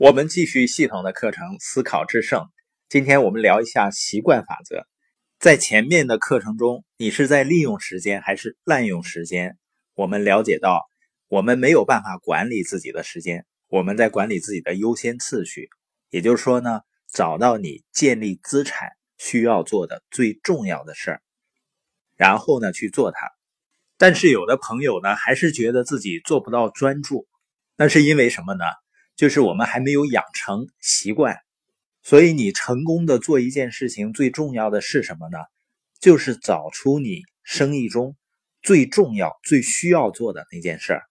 我们继续系统的课程，思考制胜。今天我们聊一下习惯法则。在前面的课程中，你是在利用时间还是滥用时间？我们了解到，我们没有办法管理自己的时间，我们在管理自己的优先次序。也就是说呢，找到你建立资产需要做的最重要的事儿，然后呢去做它。但是有的朋友呢，还是觉得自己做不到专注，那是因为什么呢？就是我们还没有养成习惯，所以你成功的做一件事情，最重要的是什么呢？就是找出你生意中最重要、最需要做的那件事，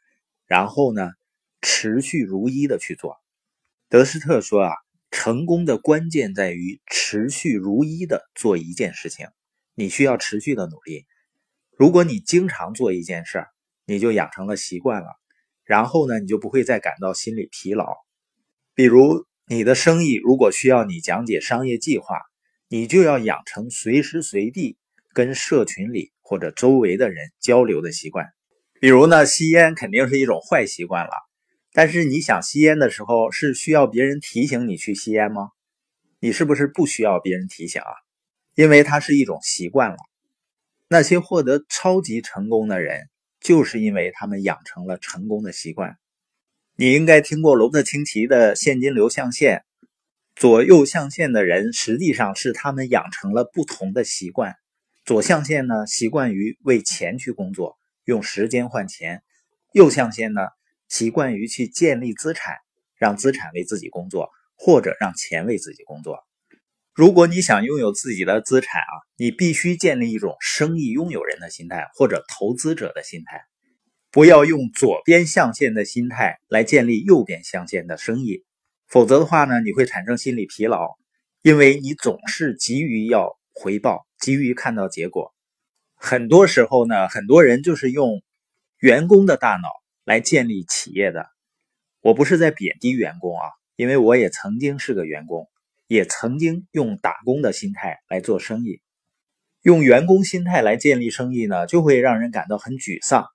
然后呢，持续如一的去做。德斯特说啊，成功的关键在于持续如一的做一件事情，你需要持续的努力。如果你经常做一件事，你就养成了习惯了。然后呢，你就不会再感到心理疲劳。比如你的生意如果需要你讲解商业计划，你就要养成随时随地跟社群里或者周围的人交流的习惯。比如呢，吸烟肯定是一种坏习惯了，但是你想吸烟的时候是需要别人提醒你去吸烟吗？你是不是不需要别人提醒啊？因为它是一种习惯了。那些获得超级成功的人。就是因为他们养成了成功的习惯。你应该听过罗伯特清崎的现金流象限，左右象限的人实际上是他们养成了不同的习惯。左象限呢，习惯于为钱去工作，用时间换钱；右象限呢，习惯于去建立资产，让资产为自己工作，或者让钱为自己工作。如果你想拥有自己的资产啊，你必须建立一种生意拥有人的心态或者投资者的心态，不要用左边象限的心态来建立右边象限的生意，否则的话呢，你会产生心理疲劳，因为你总是急于要回报，急于看到结果。很多时候呢，很多人就是用员工的大脑来建立企业的。我不是在贬低员工啊，因为我也曾经是个员工。也曾经用打工的心态来做生意，用员工心态来建立生意呢，就会让人感到很沮丧。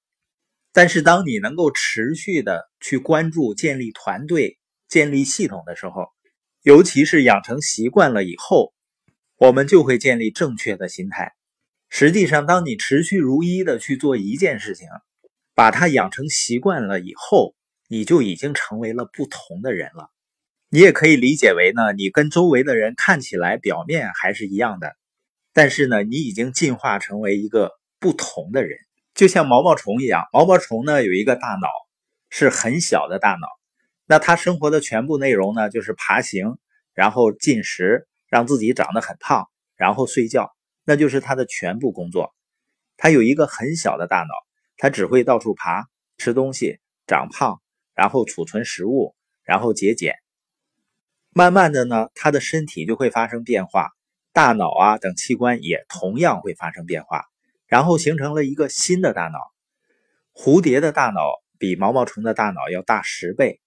但是，当你能够持续的去关注建立团队、建立系统的时候，尤其是养成习惯了以后，我们就会建立正确的心态。实际上，当你持续如一的去做一件事情，把它养成习惯了以后，你就已经成为了不同的人了。你也可以理解为呢，你跟周围的人看起来表面还是一样的，但是呢，你已经进化成为一个不同的人，就像毛毛虫一样。毛毛虫呢有一个大脑，是很小的大脑，那它生活的全部内容呢就是爬行，然后进食，让自己长得很胖，然后睡觉，那就是它的全部工作。它有一个很小的大脑，它只会到处爬，吃东西，长胖，然后储存食物，然后节俭。慢慢的呢，他的身体就会发生变化，大脑啊等器官也同样会发生变化，然后形成了一个新的大脑。蝴蝶的大脑比毛毛虫的大脑要大十倍。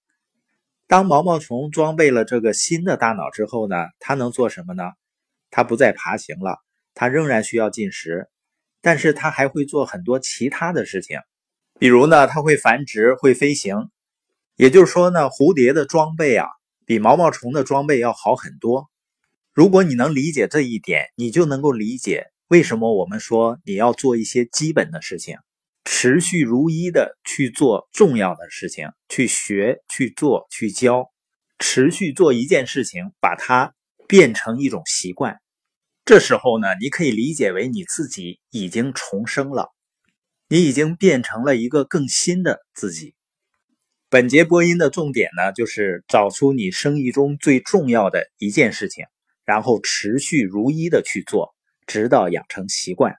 当毛毛虫装备了这个新的大脑之后呢，它能做什么呢？它不再爬行了，它仍然需要进食，但是它还会做很多其他的事情，比如呢，它会繁殖，会飞行。也就是说呢，蝴蝶的装备啊。比毛毛虫的装备要好很多。如果你能理解这一点，你就能够理解为什么我们说你要做一些基本的事情，持续如一的去做重要的事情，去学、去做、去教，持续做一件事情，把它变成一种习惯。这时候呢，你可以理解为你自己已经重生了，你已经变成了一个更新的自己。本节播音的重点呢，就是找出你生意中最重要的一件事情，然后持续如一的去做，直到养成习惯。